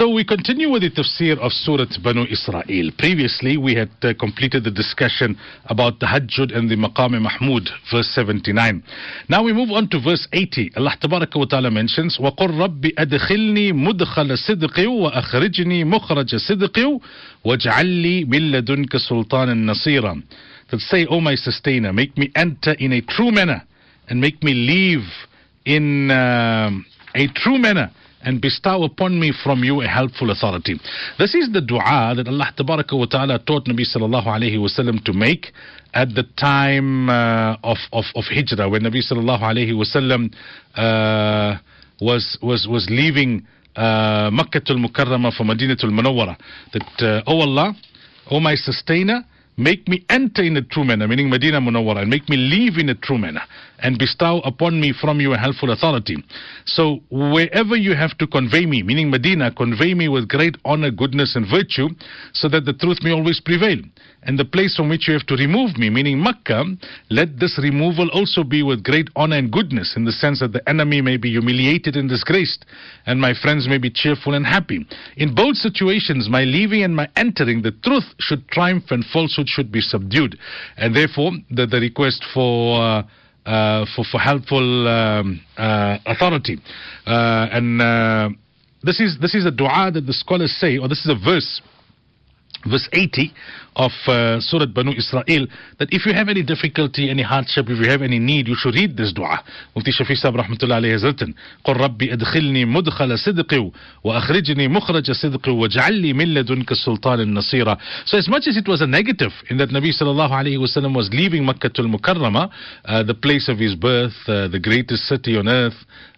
So we continue with the tafsir of Surah Banu Israel. Previously, we had uh, completed the discussion about Tahajjud and the Maqam Mahmud, verse 79. Now we move on to verse 80. Allah Tabaraka wa Ta'ala mentions, وَقُلْ رَبِّ أَدْخِلْنِي مُدْخَلَ صِدْقِي وَأَخْرِجْنِي مُخْرَجَ صِدْقِي وَاجْعَلْ مِن لَدُنْكَ سُلْطَانًا نَصِيرًا That say, O oh my sustainer, make me enter in a true manner and make me leave in uh, a true manner and bestow upon me from you a helpful authority. This is the dua that Allah wa Ta'ala taught Nabi Sallallahu Alaihi Wasallam to make at the time uh, of, of, of Hijrah, when Nabi Sallallahu Alaihi Wasallam uh, was, was, was leaving uh, Makkah al-Mukarramah for Madinatul Munawwara. That, uh, oh Allah, oh my sustainer, make me enter in a true manner, meaning Medina Munawwara, and make me live in a true manner, and bestow upon me from you a helpful authority. So wherever you have to convey me, meaning Medina, convey me with great honor, goodness, and virtue, so that the truth may always prevail. And the place from which you have to remove me, meaning Makkah, let this removal also be with great honor and goodness, in the sense that the enemy may be humiliated and disgraced, and my friends may be cheerful and happy. In both situations, my leaving and my entering, the truth should triumph and falsehood should be subdued. And therefore, the, the request for. Uh, uh, for, for helpful um, uh, authority. Uh, and uh, this is this is a dua that the scholars say, or this is a verse verse 80 of uh, Surah Banu Israel that if you have any difficulty, any hardship, if you have any need, you should read this dua. Mufti Shafi Sahib rahmatullah alayhi has written, قُلْ رَبِّ أَدْخِلْنِي مُدْخَلَ صِدْقِ وَأَخْرِجْنِي مُخْرَجَ صِدْقِ وَاجْعَلْ لِي مِن لَدُنْكَ سُلْطَانًا نَصِيرًا So as much as it was a negative in that Nabi sallallahu alayhi wasallam was leaving Makkah al-Mukarramah, uh, the place of his birth, uh, the greatest city on earth,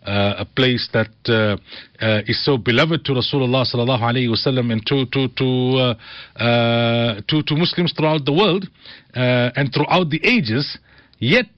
uh, a place that uh, uh, is so beloved to Rasulullah sallallahu alaihi wasallam and to to to, uh, uh, to to Muslims throughout the world uh, and throughout the ages. Yet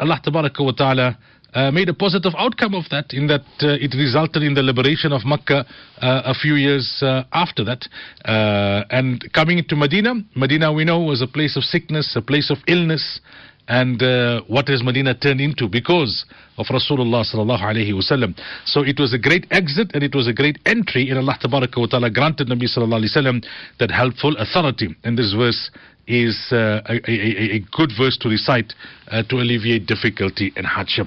Allah wa taala. Uh, made a positive outcome of that in that uh, it resulted in the liberation of Makkah uh, a few years uh, after that. Uh, and coming to Medina, Medina we know was a place of sickness, a place of illness, and uh, what has Medina turned into because of Rasulullah sallallahu alaihi wasallam. So it was a great exit and it was a great entry, in Allah tabaraka wa taala granted Nabi sallallahu alaihi wasallam that helpful authority. And this verse is uh, a, a, a, good verse to recite uh, to alleviate difficulty and hardship.